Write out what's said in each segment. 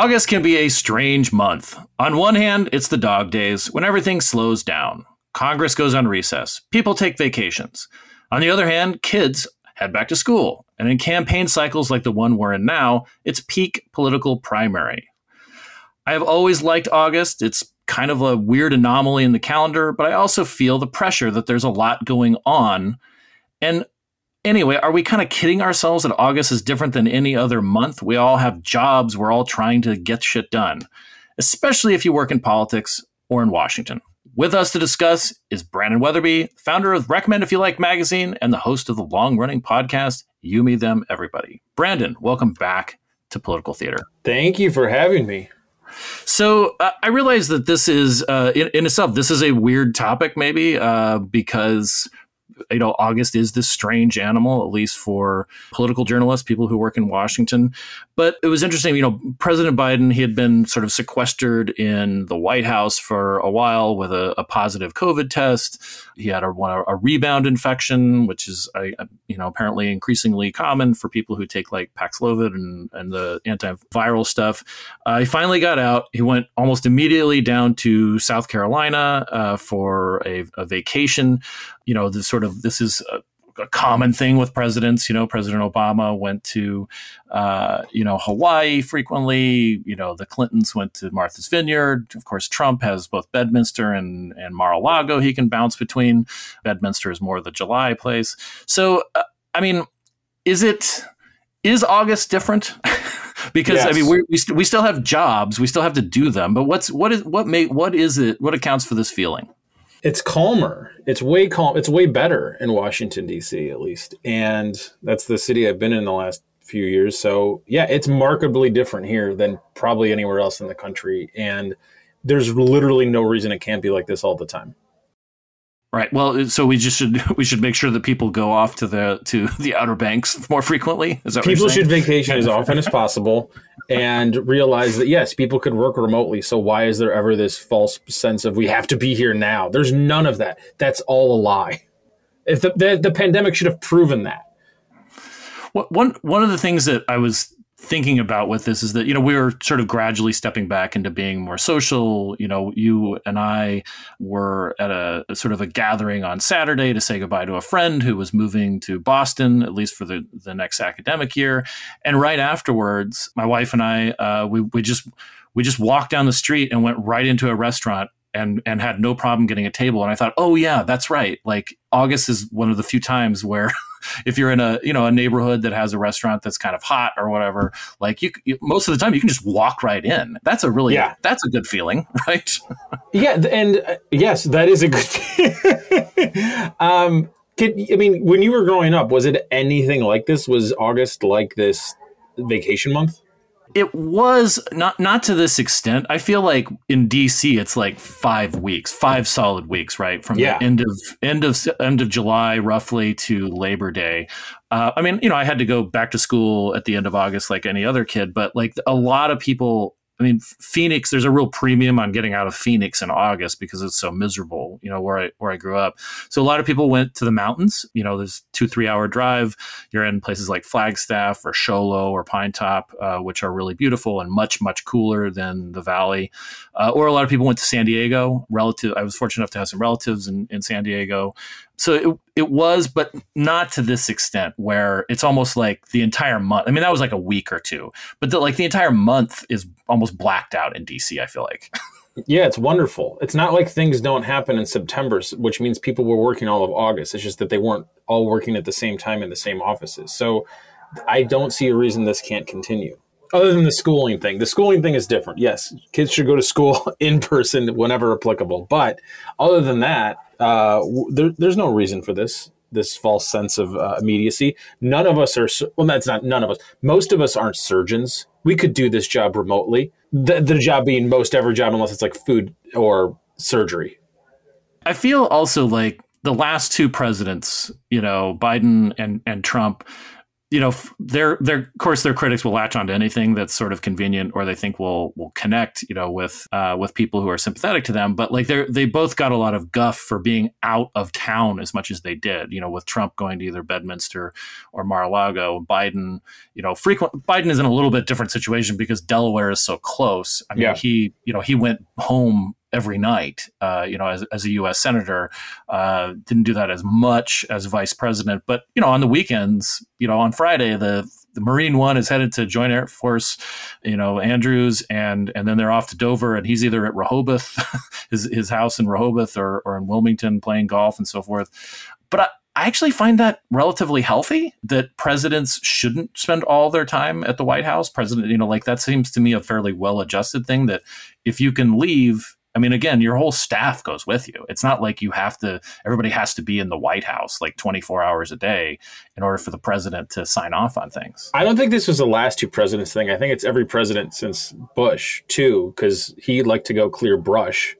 August can be a strange month. On one hand, it's the dog days when everything slows down. Congress goes on recess. People take vacations. On the other hand, kids head back to school. And in campaign cycles like the one we're in now, it's peak political primary. I have always liked August. It's kind of a weird anomaly in the calendar, but I also feel the pressure that there's a lot going on. And anyway, are we kind of kidding ourselves that August is different than any other month? We all have jobs, we're all trying to get shit done, especially if you work in politics or in Washington. With us to discuss is Brandon Wetherbee, founder of Recommend If You Like magazine and the host of the long running podcast, You, Me, Them, Everybody. Brandon, welcome back to Political Theater. Thank you for having me. So uh, I realize that this is, uh, in, in, itself, this is a weird topic, maybe uh, because you know, August is this strange animal, at least for political journalists, people who work in Washington. But it was interesting, you know, President Biden, he had been sort of sequestered in the White House for a while with a, a positive COVID test. He had a, a rebound infection, which is, you know, apparently increasingly common for people who take like Paxlovid and, and the antiviral stuff. Uh, he finally got out. He went almost immediately down to South Carolina uh, for a, a vacation you know, this sort of this is a, a, common thing with presidents. You know, President Obama went to, uh, you know, Hawaii frequently. You know, the Clintons went to Martha's Vineyard. Of course, Trump has both Bedminster and and Mar-a-Lago. He can bounce between. Bedminster is more the July place. So, uh, I mean, is it is August different? because yes. I mean we st- we still have jobs, we still have to do them. But what's what is what may what is it? What accounts for this feeling? It's calmer. It's way calm. It's way better in Washington D.C. at least, and that's the city I've been in the last few years. So yeah, it's markedly different here than probably anywhere else in the country, and there's literally no reason it can't be like this all the time. Right. Well, uh, so we just should we should make sure that people go off to the to the Outer Banks more frequently. Is that people should vacation as often as possible and realize that yes, people could work remotely. So why is there ever this false sense of we have to be here now? There's none of that. That's all a lie. If the the, the pandemic should have proven that. One one of the things that I was thinking about with this is that you know we were sort of gradually stepping back into being more social. You know you and i were at a, a, sort of a gathering on saturday to say goodbye to a friend who was moving to boston at least for the, the next academic year. And right afterwards my wife and i uh, we, we just we just walked down the street and went right into a restaurant and and had no problem getting a table. And i thought oh yeah that's right. Like august is one of the few times where if you're in a you know a neighborhood that has a restaurant that's kind of hot or whatever like you, you most of the time you can just walk right in. That's a really yeah. that's a good feeling right? Yeah and uh, yes that is a good um i mean when you were growing up was it anything like this? Was august like this vacation month it was not not to this extent. I feel like in DC it's like five weeks, five solid weeks, right? From yeah. the end of end of end of July roughly to Labor Day. Uh, I mean, you know, I had to go back to school at the end of August like any other kid, but like a lot of people I mean, Phoenix. There's a real premium on getting out of Phoenix in August because it's so miserable. You know where I where I grew up. So a lot of people went to the mountains. You know, there's two three hour drive. You're in places like Flagstaff or Show Low or Pinetop, uh, which are really beautiful and much much cooler than the Valley. Uh, or a lot of people went to San Diego. Relative, I was fortunate enough to have some relatives in, in San Diego so it, it was but not to this extent where it's almost like the entire month i mean that was like a week or two but the, like the entire month is almost blacked out in dc i feel like. Yeah it's wonderful. It's not like things don't happen in september which means people were working all of august. It's just that they weren't all working at the same time in the same offices. So i don't see a reason this can't continue other than the schooling thing. The schooling thing is different. Yes kids should go to school in person whenever applicable but other than that uh, there, there's no reason for this. this false sense of uh, immediacy. None of us are well. That's not none of us. Most of us aren't surgeons. We could do this job remotely. The, the job being most ever job, unless it's like food or surgery. I feel also like the last two presidents, you know, Biden and and Trump, you know, their their of course their critics will latch onto anything that's sort of convenient or they think will will connect, you know, with uh, with people who are sympathetic to them. But like they they both got a lot of guff for being out of town as much as they did. You know, with Trump going to either Bedminster or Mar-a-Lago, Biden, you know, frequent Biden is in a little bit different situation because Delaware is so close. I mean, Yeah. he you know he went home every night, uh, you know, as, as a U.S. senator. Uh, didn't do that as much as vice president, but you know, on the weekends, you know, on Friday, the the Marine One is headed to Joint Air Force, you know, Andrews, and and then they're off to Dover, and he's either at Rehoboth, his his house in Rehoboth, or or in Wilmington playing golf and so forth. But I, I actually find that relatively healthy that presidents shouldn't spend all their time at the White House. President, you know, like that seems to me a fairly well adjusted thing that if you can leave, I mean, again, your whole staff goes with you. It's not like you have to, everybody has to be in the White House like 24 hours a day in order for the president to sign off on things. I don't think this was the last two presidents thing. I think it's every president since Bush too, because he liked to go clear brush,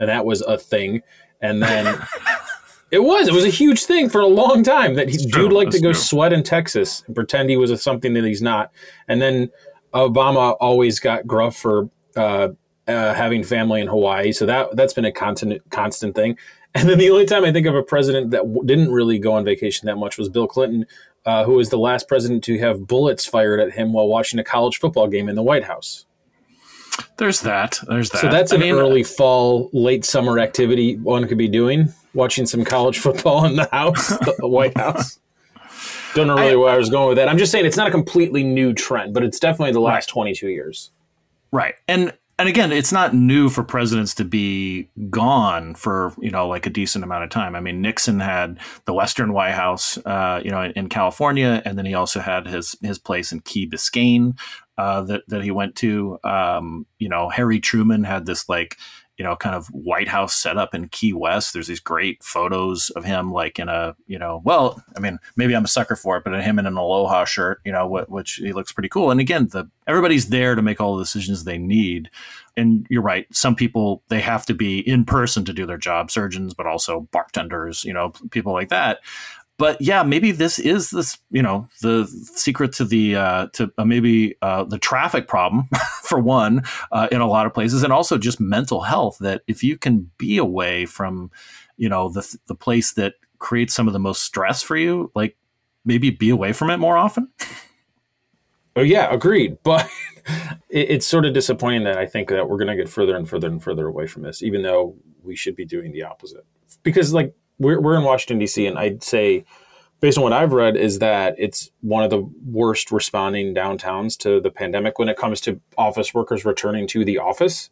and that was a thing. And then it was it was a huge thing for a long time that he, It's true, dude liked to go true. sweat in Texas and pretend he was a, something that he's not. And then Obama always got gruff for uh, uh, having family in Hawaii, so that that's been a constant constant thing. And then the only time I think of a president that w- didn't really go on vacation that much was Bill Clinton, uh, who was the last president to have bullets fired at him while watching a college football game in the White House. There's that. There's that. So that's I an mean, early fall, late summer activity one could be doing, watching some college football in the house, the White House. Don't know really where I was going with that. I'm just saying it's not a completely new trend, but it's definitely the last 22 years. Right. And and again, it's not new for presidents to be gone for you know like a decent amount of time. I mean, Nixon had the Western White House, uh, you know, in, in California, and then he also had his his place in Key Biscayne uh, that that he went to. Um, you know, Harry Truman had this like you know kind of White House setup in Key West. There's these great photos of him like in a you know well, I mean maybe I'm a sucker for it, but him in an Aloha shirt, you know, wh- which he looks pretty cool. And again, the everybody's there to make all the decisions they need and you're right some people they have to be in person to do their job surgeons but also bartenders you know people like that but yeah maybe this is this you know the secret to the uh, to uh, maybe uh, the traffic problem for one uh, in a lot of places and also just mental health that if you can be away from you know the the place that creates some of the most stress for you like maybe be away from it more often Oh yeah, agreed. But it, it's sort of disappointing that I think that we're going to get further and further and further away from this, even though we should be doing the opposite. Because like we're we're in Washington D.C. and I'd say, based on what I've read, is that it's one of the worst responding downtowns to the pandemic when it comes to office workers returning to the office.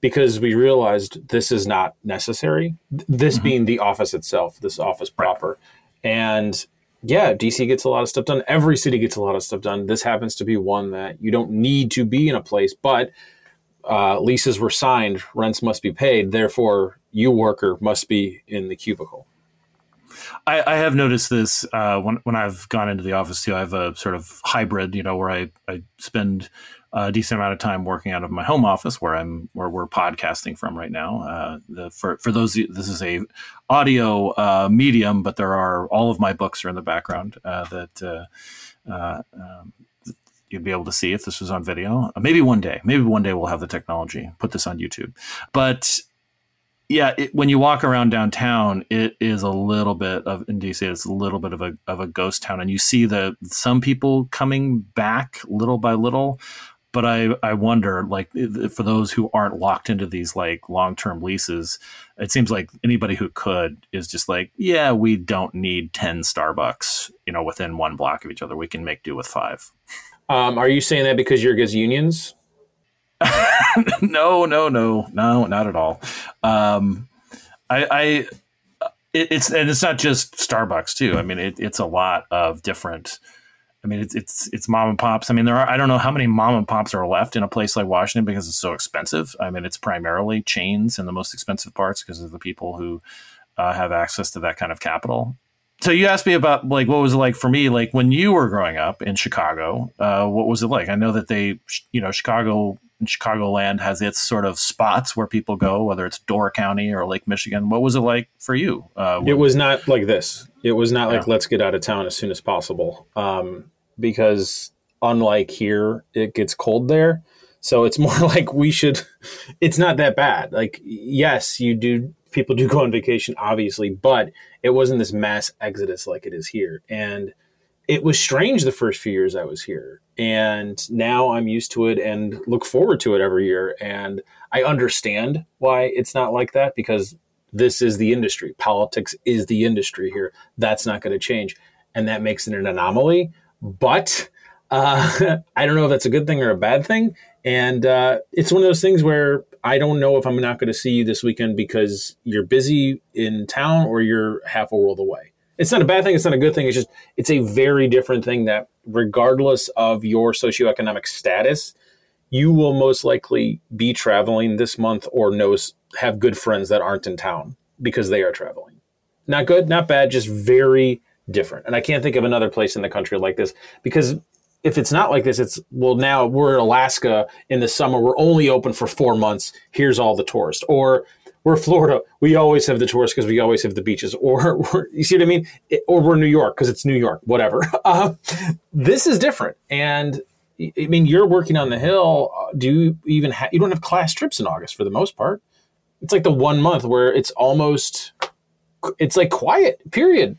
Because we realized this is not necessary. Th- This being the office itself, this office proper, and yeah, DC gets a lot of stuff done. Every city gets a lot of stuff done. This happens to be one that you don't need to be in a place, but uh, leases were signed, rents must be paid. Therefore, you worker must be in the cubicle. I, I have noticed this uh, when when I've gone into the office too. I have a sort of hybrid, you know, where I, I spend a decent amount of time working out of my home office, where I'm where we're podcasting from right now. Uh, the, for for those, this is a audio uh, medium, but there are all of my books are in the background uh, that. Uh, uh, um, You'd be able to see if this was on video. Maybe one day. Maybe one day we'll have the technology. Put this on YouTube. But yeah, it, when you walk around downtown, it is a little bit of in DC. It's a little bit of a of a ghost town, and you see the some people coming back little by little. But I I wonder, like for those who aren't locked into these like long term leases, it seems like anybody who could is just like, yeah, we don't need ten Starbucks, you know, within one block of each other. We can make do with five. Um, are you saying that because you're against unions? no, no, no, no, not at all. Um, I, I it, it's and it's not just Starbucks too. I mean, it, it's a lot of different. I mean, it's it's it's mom and pops. I mean, there are I don't know how many mom and pops are left in a place like Washington because it's so expensive. I mean, it's primarily chains and the most expensive parts because of the people who uh, have access to that kind of capital. So you asked me about like what was it like for me, like when you were growing up in Chicago. Uh, what was it like? I know that they, you know, Chicago Chicagoland has its sort of spots where people go, whether it's Door County or Lake Michigan. What was it like for you? Uh, It was not like this. It was not like let's get out of town as soon as possible. Um, because unlike here, it gets cold there. So it's more like we should. It's not that bad. Like yes, you do. People do go on vacation, obviously, but it wasn't this mass exodus like it is here. And it was strange the first few years I was here. And now I'm used to it and look forward to it every year. And I understand why it's not like that because this is the industry. Politics is the industry here. That's not going to change. And that makes it an anomaly. But uh, I don't know if that's a good thing or a bad thing. And uh, it's one of those things where I don't know if I'm not going to see you this weekend because you're busy in town or you're half a world away. It's not a bad thing. It's not a good thing. It's just, it's a very different thing that, regardless of your socioeconomic status, you will most likely be traveling this month or knows have good friends that aren't in town because they are traveling. Not good, not bad, just very different. And I can't think of another place in the country like this because if it's not like this, it's well now we're in Alaska in the summer, we're only open for four months. Here's all the tourists. Or we're Florida, we always have the tourists because we always have the beaches. Or you see what I mean? It- or we're New York because it's New York, whatever. Uh, this is different. And I mean, you're working on the hill. Uh, Do you even have, you don't have class trips in August for the most part. It's like the one month where it's almost, it's like quiet, period.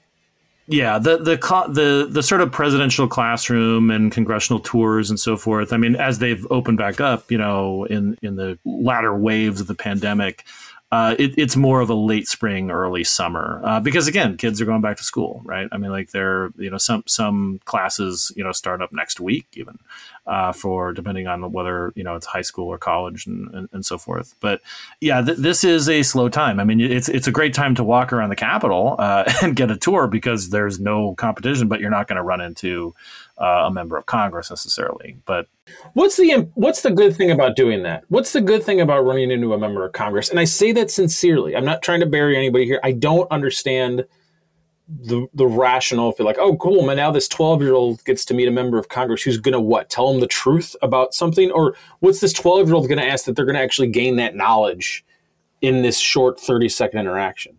Yeah, the the the the sort of presidential classroom and congressional tours and so forth. I mean, as they've opened back up, you know, in in the latter waves of the pandemic, uh, it, it's more of a late spring, early summer uh, because again, kids are going back to school, right? I mean, like they're you know some some classes you know start up next week even uh, for depending on whether you know it's high school or college and, and, and so forth. But yeah, th- this is a slow time. I mean, it's it's a great time to walk around the Capitol uh, and get a tour because there's no competition, but you're not going to run into uh, a member of Congress necessarily. But What's the what's the good thing about doing that? What's the good thing about running into a member of Congress? And I say that sincerely. I'm not trying to bury anybody here. I don't understand the the rationale if you're like, oh, cool, man. Now this 12 year old gets to meet a member of Congress who's gonna what? Tell them the truth about something, or what's this 12 year old gonna ask that they're gonna actually gain that knowledge in this short 30 second interaction?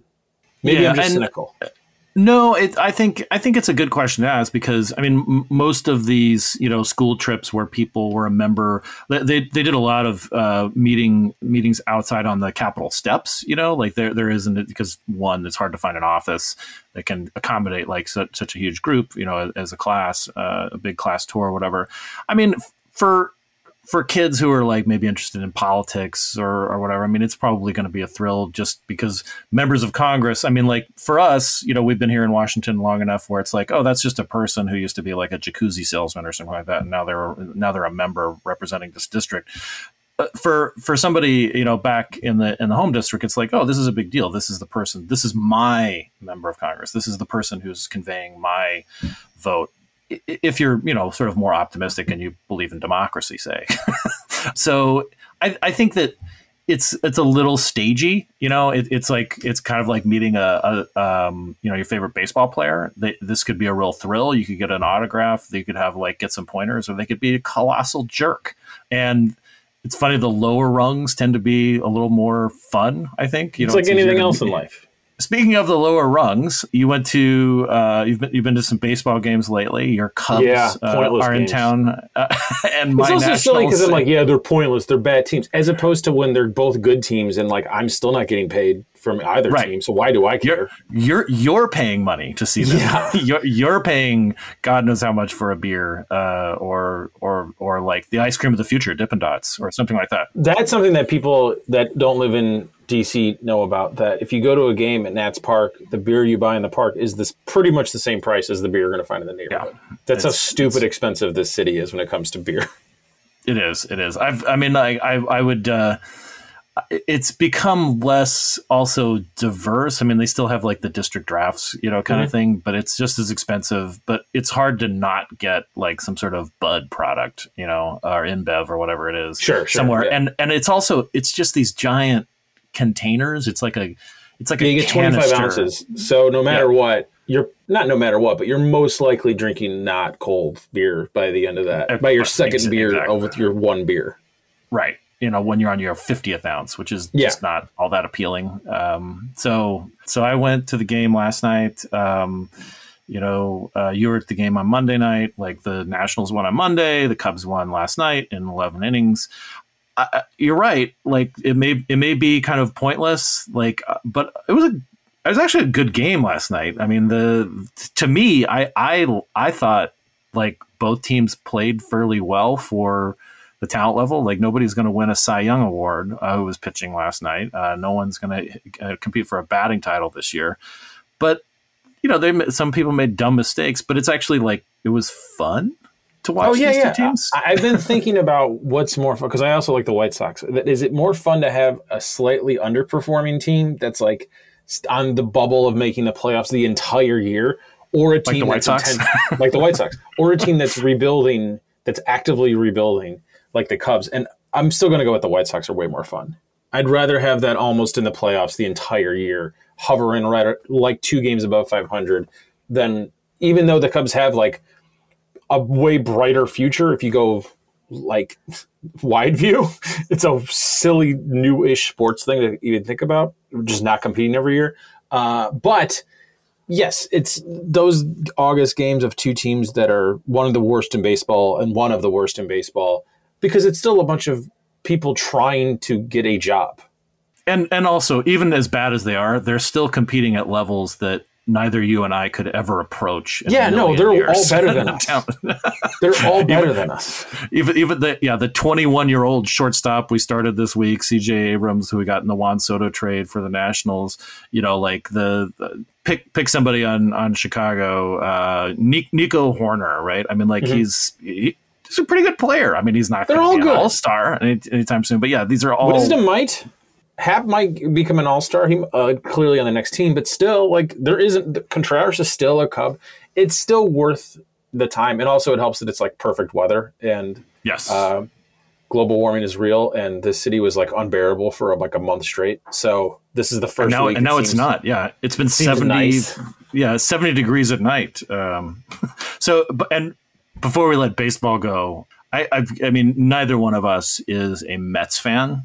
Maybe Yeah, I'm just and- cynical. No, it, I think I think it's a good question to ask because I mean m- most of these you know school trips where people were a member they they, they did a lot of uh, meeting meetings outside on the Capitol steps you know like there there isn't because one it's hard to find an office that can accommodate like such, such a huge group you know as a class uh, a big class tour whatever. I mean for for kids who are like maybe interested in politics or, or whatever, I mean, it's probably going to be a thrill just because members of Congress, I mean, like for us, you know, we've been here in Washington long enough where it's like, oh, that's just a person who used to be like a jacuzzi salesman or something like that. And now they're, now they're a member representing this district. But for, for somebody, you know, back in the, in the home district, it's like, oh, this is a big deal. This is the person, this is my member of Congress. This is the person who's conveying my vote if you're you know sort of more optimistic and you believe in democracy say. So I, I think that it's it's a little stagey you know? It, it's like it's kind of like meeting a, a um, you know your favorite baseball player. They, this could be a real thrill. You could get an autograph. You could have like get some pointers or they could be a colossal jerk. And it's funny the lower rungs tend to be a little more fun i think. You It's know like easier anything else in life. Speaking of the lower rungs, you went to uh, you've been you've been to some baseball games lately. Your Cubs Yeah, uh, are in town, uh, and my It's also silly because I'm like, yeah, they're pointless. They're bad teams, as opposed to when they're both good teams, and like I'm still not getting paid from either Right. team. So why do I care? you're you're you're paying money to see them. Yeah. you're you're paying God knows how much for a beer, uh, or or or like the ice cream of the future, Dippin' Dots, or something like that. That's something that people that don't live in DC know about. That if you go to a game at Nats Park, the beer you buy in the park is this pretty much the same price as the beer you're going to find in the neighborhood. That's how stupid expensive this city is when it comes to beer. It is. It is. I've. I mean, I. I, I would. Uh, it's become less also diverse. I mean, they still have like the district drafts, you know, kind of thing, but it's just as expensive. But it's hard to not get like some sort of Bud product, you know, or InBev or whatever it is, Sure, sure, somewhere. yeah. And and it's also it's just these giant containers. It's like a it's like You a get 25 ounces. So no matter Yeah. what, you're not no matter what, but you're most likely drinking not cold beer by the end of that. By your second Exactly. beer over your one beer. Right. You know, when you're on your 50th ounce, which is Yeah. just not all that appealing. Um, so, so I went to the game last night. Um, you know, uh, you were at the game on Monday night. Like the Nationals won on Monday, the Cubs won last night in 11 innings. I, you're right. Like it may it may be kind of pointless. Like, uh, but it was a it was actually a good game last night. I mean, the to me, I I I thought like both teams played fairly well for the talent level. Like nobody's going to win a Cy Young award uh, who was pitching last night. Uh, no one's going to uh, compete for a batting title this year. But you know, they some people made dumb mistakes, but it's actually like it was fun to oh, watch Oh yeah, these yeah. two teams. I, I've been thinking about what's more fun because I also like the White Sox. Is it more fun to have a slightly underperforming team that's like on the bubble of making the playoffs the entire year, or a team like the White Sox? intent- like the White Sox, or a team that's rebuilding, that's actively rebuilding, like the Cubs? And I'm still going to go with the White Sox are way more fun. I'd rather have that almost in the playoffs the entire year, hovering right like two games above 500, than even though the Cubs have like a way brighter future if you go like wide view. It's a silly new-ish sports thing to even think about. Just not competing every year. Uh, but yes, it's those August games of two teams that are one of the worst in baseball and one of the worst in baseball because it's still a bunch of people trying to get a job. and and also even as bad as they are, they're still competing at levels that neither you and I could ever approach. Yeah, no, they're years. all better than us. They're all better than us. even even the yeah the 21 year old shortstop we started this week CJ Abrams who we got in the Juan Soto trade for the Nationals you know like the, the pick pick somebody on on Chicago uh Ni- Nico Hoerner right I mean like he's he, he's a pretty good player I mean he's not Mm-hmm. They're going to be all an good. all-star any, anytime soon but yeah these are all What is Wisdom might. Happ might become an all star. He uh, clearly on the next team, but still, like there isn't. Contreras is still a Cub. It's still worth the time, and also it helps that it's like perfect weather and yes uh, global warming is real, and the city was like unbearable for like a month straight. So this is the first and now, and it now it's not. Yeah, it's been seventy. nice. Yeah, seventy degrees at night. Um, so, and before we let baseball go, I, I, I mean, neither one of us is a Mets fan,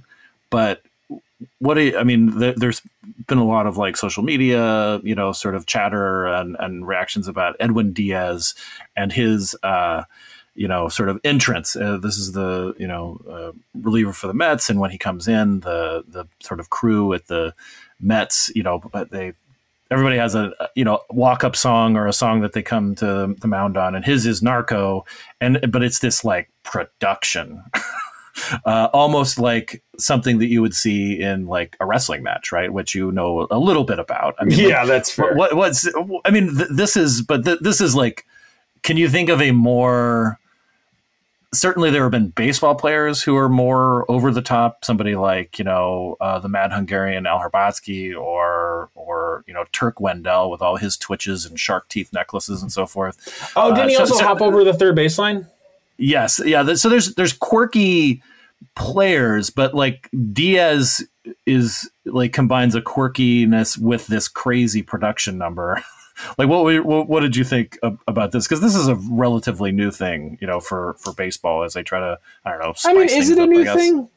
but what do you, I mean? There, there's been a lot of like social media, you know, sort of chatter and, and reactions about Edwin Diaz and his. Uh, you know, sort of entrance. Uh, this is the you know uh, reliever for the Mets, and when he comes in, the the sort of crew at the Mets, you know, they everybody has a you know walk up song or a song that they come to the mound on, and his is Narco, and but it's this like production. Uh, almost like something that you would see in like a wrestling match, right? Which you know a little bit about. I mean, like, Yeah, that's fair. what, what's I mean, th- this is, but th- this is like, can you think of a more? Certainly, there have been baseball players who are more over the top. Somebody like you know uh, the Mad Hungarian Al Hrabosky, or or you know Turk Wendell with all his twitches and shark teeth necklaces and so forth. Oh, didn't he Uh, so- also so- hop over the third baseline? Yes, yeah. So there's there's quirky players, but like Diaz is like combines a quirkiness with this crazy production number. like what, what what did you think about this? Because this is a relatively new thing, you know, for for baseball as they try to I don't know. I mean, is it a up, new thing?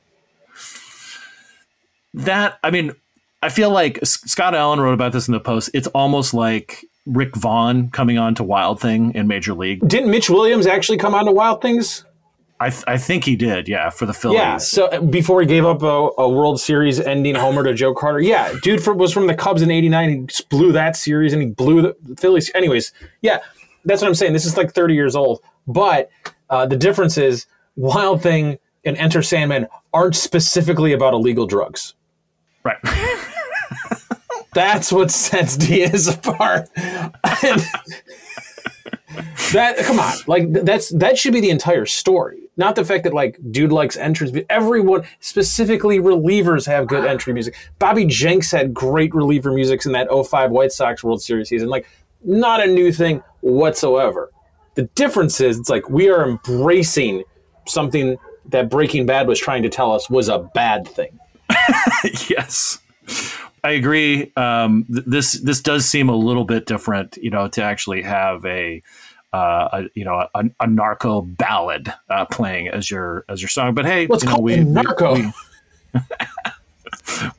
That I mean, I feel like Scott Allen wrote about this in the post. It's almost like Rick Vaughn coming on to Wild Thing in Major League. Didn't Mitch Williams actually come on to Wild Things? I th- I think he did, yeah, for the Phillies. Yeah. So uh, before he gave up a, a World Series ending homer to Joe Carter, yeah, dude from, was from the Cubs in '89. He blew that series and he blew the Phillies. Anyways, yeah, that's what I'm saying. This is like 30 years old, but uh, the difference is Wild Thing and Enter Sandman aren't specifically about illegal drugs. right. That's what sets Diaz apart. That come on, like that's that should be the entire story, not the fact that like dude likes entrance. mu- Everyone, specifically relievers, have good entry music. Bobby Jenks had great reliever music in that 05 White Sox World Series season. Like, not a new thing whatsoever. The difference is, it's like we are embracing something that Breaking Bad was trying to tell us was a bad thing. yes. I agree. Um, th- this this does seem a little bit different, you know, to actually have a, uh, a you know a, a narco ballad uh, playing as your as your song. But hey, Let's you know, call it narco. We,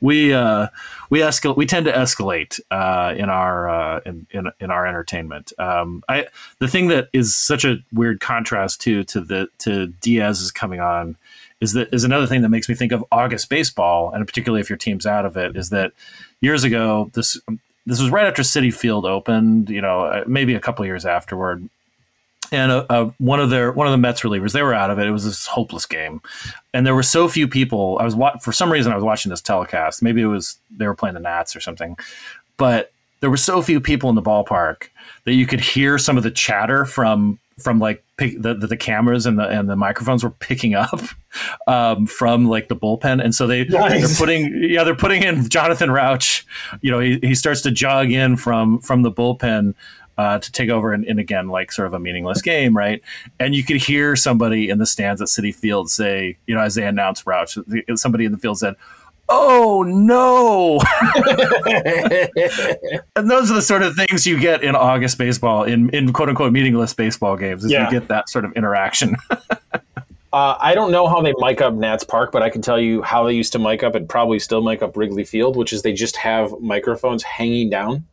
we uh, we escalate. We tend to escalate uh, in our uh, in, in in our entertainment. Um, I the thing that is such a weird contrast to to the to Diaz's coming on is that is another thing that makes me think of August baseball, and particularly if your team's out of it, is that years ago this this was right after Citi Field opened, you know, uh, maybe a couple years afterward. And uh, uh, one of their one of the Mets relievers, they were out of it. It was this hopeless game, and there were so few people. I was wa- for some reason I was watching this telecast. Maybe it was they were playing the Nats or something, but there were so few people in the ballpark that you could hear some of the chatter from from like pick, the, the, the cameras and the and the microphones were picking up um, from like the bullpen, and so they Nice. they're putting yeah they're putting in Jonathan Rauch. You know he, he starts to jog in from from the bullpen. Uh, to take over in, in again like sort of a meaningless game, right? And you could hear somebody in the stands at Citi Field say, you know, as they announced Rauch, somebody in the field said, "Oh no!" and those are the sort of things you get in August baseball, in in quote unquote meaningless baseball games. Is Yeah. you get that sort of interaction. Uh, I don't know how they mic up Nats Park, but I can tell you how they used to mic up and probably still mic up Wrigley Field, which is they just have microphones hanging down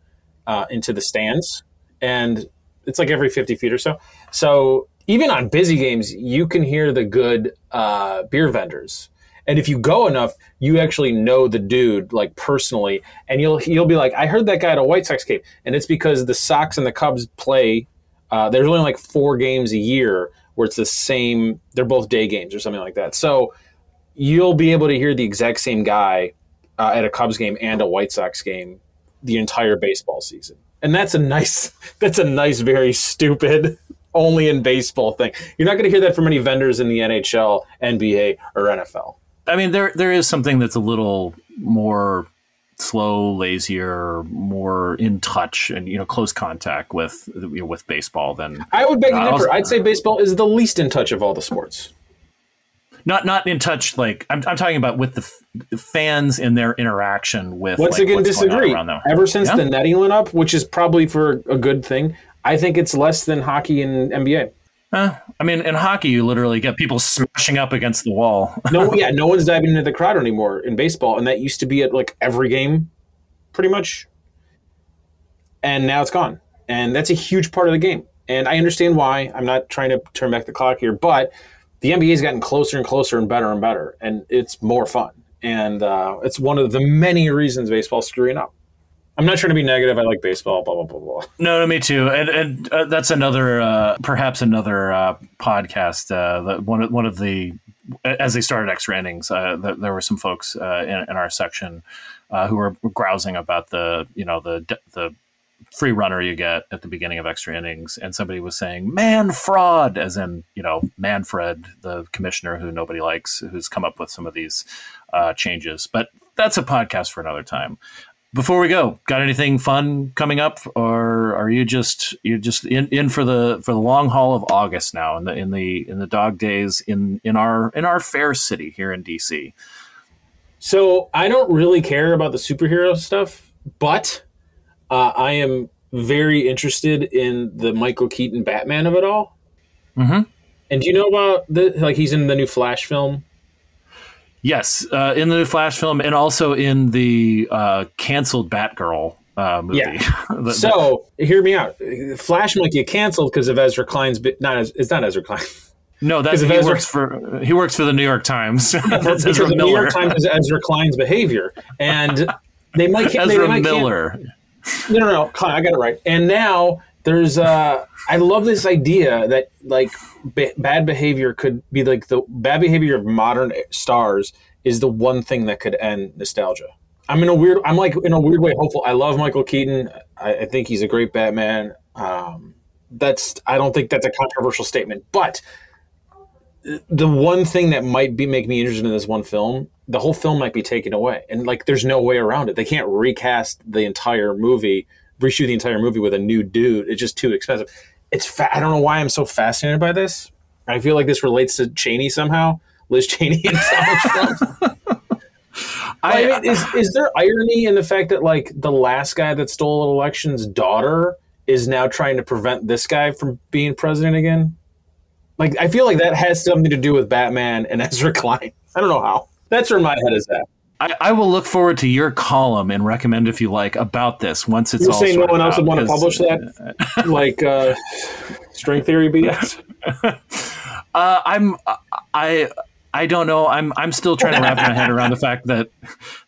uh, into the stands, and it's like every fifty feet or so. So even on busy games, you can hear the good uh, beer vendors. And if you go enough, you actually know the dude like personally, and you'll you'll be like, I heard that guy at a White Sox game, and it's because the Sox and the Cubs play. Uh, there's only like four games a year where it's the same. They're both day games or something like that. So you'll be able to hear the exact same guy uh, at a Cubs game and a White Sox game the entire baseball season, and that's a nice. That's a nice, very stupid. Only in baseball thing. You're not going to hear that from any vendors in the NHL, NBA, or NFL. I mean, there there is something that's a little more slow, lazier, more in touch, and you know, close contact with you know, with baseball than I would beg to differ. I'd say baseball is the least in touch of all the sports. not not in touch. Like I'm, I'm talking about with the, f- the fans and their interaction with. Once like, again, what's going on disagree. Ever since Yeah. the netting went up, which is probably for a good thing, I think it's less than hockey and NBA. Eh, I mean, in hockey, you literally get people smashing up against the wall. No, yeah, no one's diving into the crowd anymore in baseball, and that used to be at like every game, pretty much. And now it's gone, and that's a huge part of the game. And I understand why. I'm not trying to turn back the clock here, but the NBA's gotten closer and closer and better and better, and it's more fun. And uh, it's one of the many reasons baseball's screwing up. I'm not trying to be negative. I like baseball. Blah blah blah blah. No, no, me too. And and uh, that's another, uh, perhaps another uh, podcast. Uh, one one of the as they started extra innings, uh, th- there were some folks uh, in, in our section uh, who were grousing about the you know the the free runner you get at the beginning of extra innings, and somebody was saying "man fraud," as in you know Manfred, the commissioner who nobody likes, who's come up with some of these changes. But that's a podcast for another time before we go, got anything fun coming up, or are you just you're just in, in for the for the long haul of August now in the in the in the dog days in in our in our fair city here in DC? So I don't really care about the superhero stuff, but uh, I am very interested in the Michael Keaton Batman of it all. Mhm. And do you know about the like he's in the new Flash film? Yes, uh, in the new Flash film, and also in the uh, canceled Batgirl uh, movie. Yeah. The- the- So hear me out. Flash might get canceled because of Ezra Klein's. Not as it's not Ezra Klein. no, that's he Ezra- works for he works for the New York Times. that's Ezra the New York Times is Ezra Klein's behavior, and they might. can- they Ezra might Miller. No, no, no. Klein, I got it right. And now there's uh I love this idea that like ba- bad behavior could be like the bad behavior of modern stars is the one thing that could end nostalgia. I'm in a weird I'm like in a weird way hopeful. I love Michael Keaton. I, I think he's a great Batman. Um that's I don't think that's a controversial statement, but the one thing that might be make me interested in this one film, the whole film might be taken away, and like there's no way around it. They can't recast the entire movie, reshoot the entire movie with a new dude. It's just too expensive. It's fa- I don't know why I'm so fascinated by this. I feel like this relates to Cheney somehow, Liz Cheney and Donald Trump. I, mean, is is there irony in the fact that like the last guy that stole an election's daughter is now trying to prevent this guy from being president again? Like, I feel like that has something to do with Batman and Ezra Klein. I don't know how. That's where my head is at. I, I will look forward to your column and recommend if you like about this once it's all. You're all saying no one else would want to publish that, like uh, string theory BS. Uh, I'm I I don't know. I'm I'm still trying to wrap my head around the fact that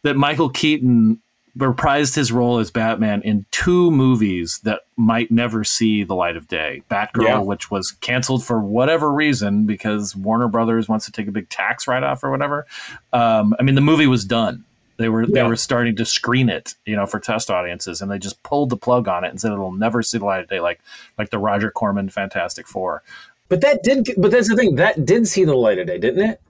that Michael Keaton reprised his role as Batman in two movies that might never see the light of day. Batgirl, Yeah. which was canceled for whatever reason because Warner Brothers wants to take a big tax write off or whatever. Um, I mean, the movie was done. They were they were starting to screen it, you know, for test audiences, and they just pulled the plug on it and said it'll never see the light of day, like like the Roger Corman Fantastic Four. But that did. But that's the thing. That did see the light of day, didn't it?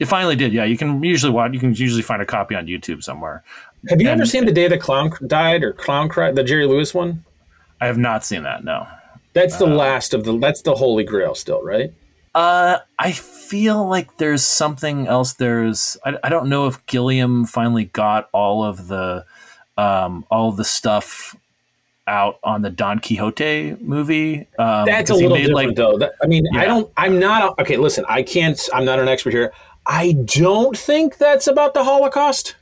It finally did. Yeah, you can usually watch. You can usually find a copy on YouTube somewhere. Have you ever seen the day the clown died or clown cried? The Jerry Lewis one. I have not seen that. No. That's the last of the. That's the holy grail, still, right? Uh, I feel like there's something else. There's I, I don't know if Gilliam finally got all of the um all of the stuff out on the Don Quixote movie. Um, That's a little different, like, though. That, I mean, I don't. I'm not. Okay, listen. I can't. I'm not an expert here. I don't think that's about the Holocaust.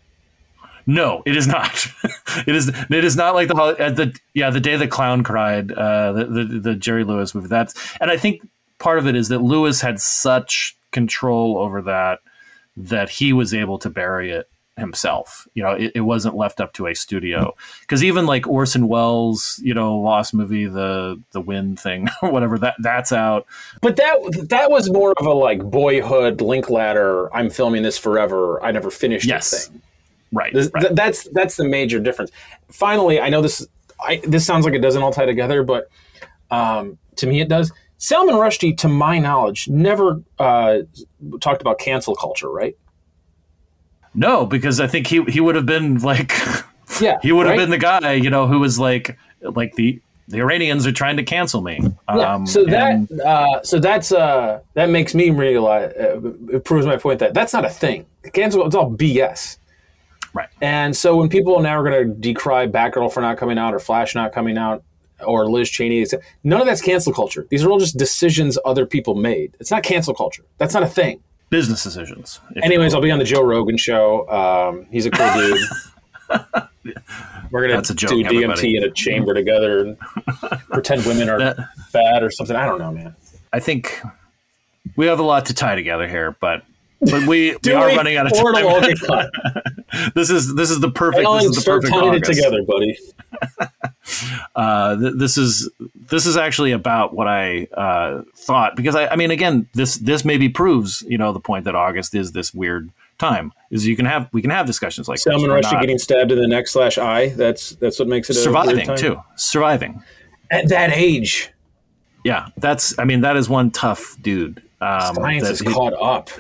No, it is not. it is. It is not like the uh, the yeah the day the clown cried. Uh, the, the the Jerry Lewis movie. That's and I think part of it is that Lewis had such control over that that he was able to bury it himself. You know, it, it wasn't left up to a studio because even like Orson Welles, you know, lost movie the the Wind thing or whatever that that's out. But that that was more of a like boyhood Linklater. I'm filming this forever. I never finished Yes. this thing. Right. This- right. th- that's that's the major difference. Finally, I know this. I, this sounds like it doesn't all tie together, but um, to me it does. Salman Rushdie, to my knowledge, never uh, talked about cancel culture, right? no, because I think he he would have been like. Yeah, he would have right? been the guy, you know, who was like, like the the Iranians are trying to cancel me. Yeah. Um, so that and- uh, so that's uh, that makes me realize uh, it proves my point that that's not a thing. Cancel it's all BS. Right, And so when people now are going to decry Batgirl for not coming out or Flash not coming out or Liz Cheney, none of that's cancel culture. These are all just decisions other people made. It's not cancel culture. That's not a thing. business decisions. Anyways. I'll be on the Joe Rogan show. Um, he's a cool dude. We're gonna That's a joke, do DMT everybody. in a chamber together and pretend women are That- bad or something. I don't know, man. I think we have a lot to tie together here, but but we, we are running out of Or it'll all time. this is this is the perfect. This is the start perfect tying it together, buddy. uh, th- this is this is actually about what I uh, thought because I, I mean again this this maybe proves you know the point that August is this weird time is you can have we can have discussions like Salman this. Rushdie getting stabbed in the neck slash eye. That's that's what makes it surviving too surviving at that age. yeah that's I mean that is one tough dude um, Science that is he- caught up.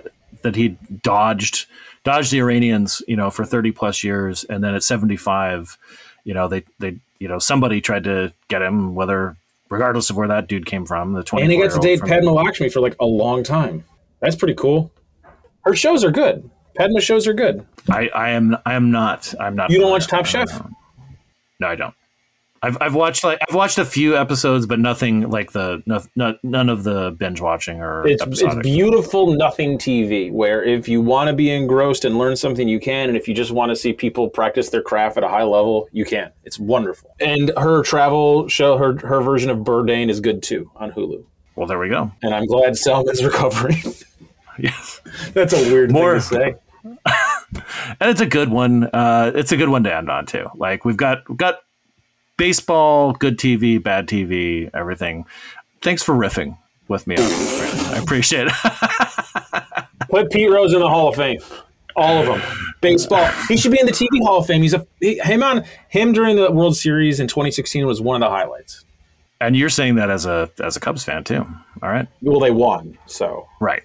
That he dodged dodged the Iranians, you know, for 30 plus years and then at 75, you know, they they you know, somebody tried to get him whether regardless of where that dude came from, the 20 And he got to date Padma Lakshmi for like a long time. That's pretty cool. Her shows are good. Padma shows are good. I I am I am not I'm not You don't watch Top Chef? No, I don't. I've, I've watched like I've watched a few episodes, but nothing like the no, no, none of the binge watching or It's, it's beautiful nothing TV where if you want to be engrossed and learn something, you can. And if you just want to see people practice their craft at a high level, you can. It's wonderful. And her travel show, her, her version of Bourdain is good too on Hulu. well, there we go. And I'm glad Selma's recovering. Yes. That's a weird More- thing to say. and it's a good one. Uh, it's a good one to end on too. Like we've got we've got baseball, good TV, bad TV, everything. Thanks for riffing with me on this, I appreciate it. Put Pete Rose in the Hall of Fame. All of them. Baseball. He should be in the TV Hall of Fame. He's a he, him on him during the World Series in 2016 was one of the highlights. and you're saying that as a as a Cubs fan too. All right, Well, they won, so right.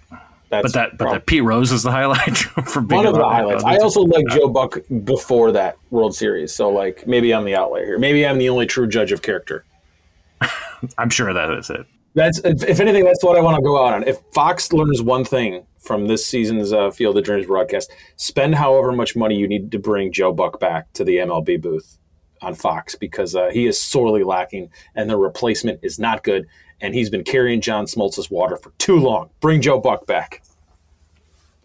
That's But that but that Pete Rose is the highlight for being one of the highlights. I also like Joe Buck before that World Series, so like maybe I'm the outlier here. Maybe I'm the only true judge of character. I'm sure that is it. That's if if anything, that's what I want to go out on. If Fox learns one thing from this season's uh, Field of Dreams broadcast, spend however much money you need to bring Joe Buck back to the MLB booth on Fox because uh, he is sorely lacking, and the replacement is not good. And he's been carrying John Smoltz's water for too long. Bring Joe Buck back.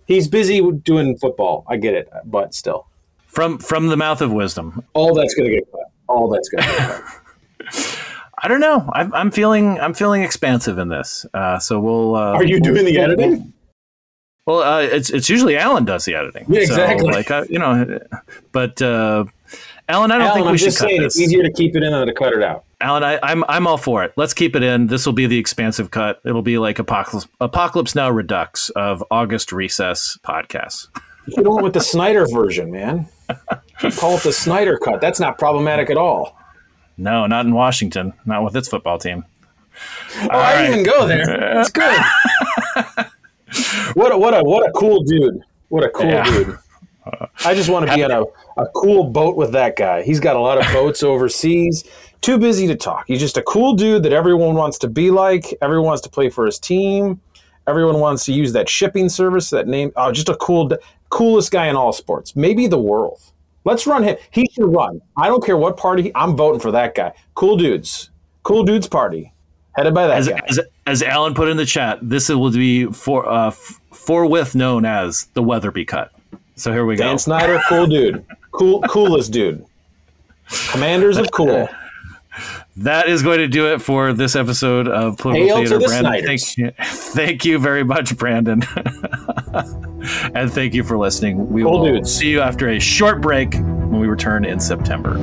He's busy doing football. I get it, but still, From from the mouth of wisdom. all that's going to get cut. All that's going to get cut. I don't know. I'm, I'm feeling I'm feeling expansive in this. Uh, so we'll. Uh, Are you doing the editing? Well, uh, it's it's usually Alan does the editing. Yeah, So, exactly. like uh, you know, but uh, Alan, I don't Alan, think we I'm should just cut saying this. it's easier to keep it in than to cut it out. Alan, I, I'm I'm all for it. Let's keep it in. This will be the expansive cut. It'll be like Apocalypse Apocalypse Now Redux of August Recess podcasts. You don't with the Snyder version, man. Call it the Snyder cut. That's not problematic at all. No, not in Washington. Not with its football team. Oh, I didn't even go there. That's good. what a what a what a cool dude. What a cool Yeah. dude. I just want to be on a, a cool boat with that guy. He's got a lot of boats overseas. Too busy to talk. He's just a cool dude that everyone wants to be like. Everyone wants to play for his team. Everyone wants to use that shipping service. That name. Oh, just a cool, coolest guy in all sports. Maybe the world. Let's run him. He should run. I don't care what party. I'm voting for that guy. Cool dudes. Cool dudes party. Headed by that As, guy. as, as Alan put in the chat, this will be for uh, forthwith known as the Wetherbee cut. So here we go. Dan Snyder, cool dude. Cool, coolest dude. Commanders of cool. That is going to do it for this episode of Political Hail to Theater. the Brandon, thank you, thank you very much, Brandon, and thank you for listening. We Cool will dudes. see you after a short break when we return in September.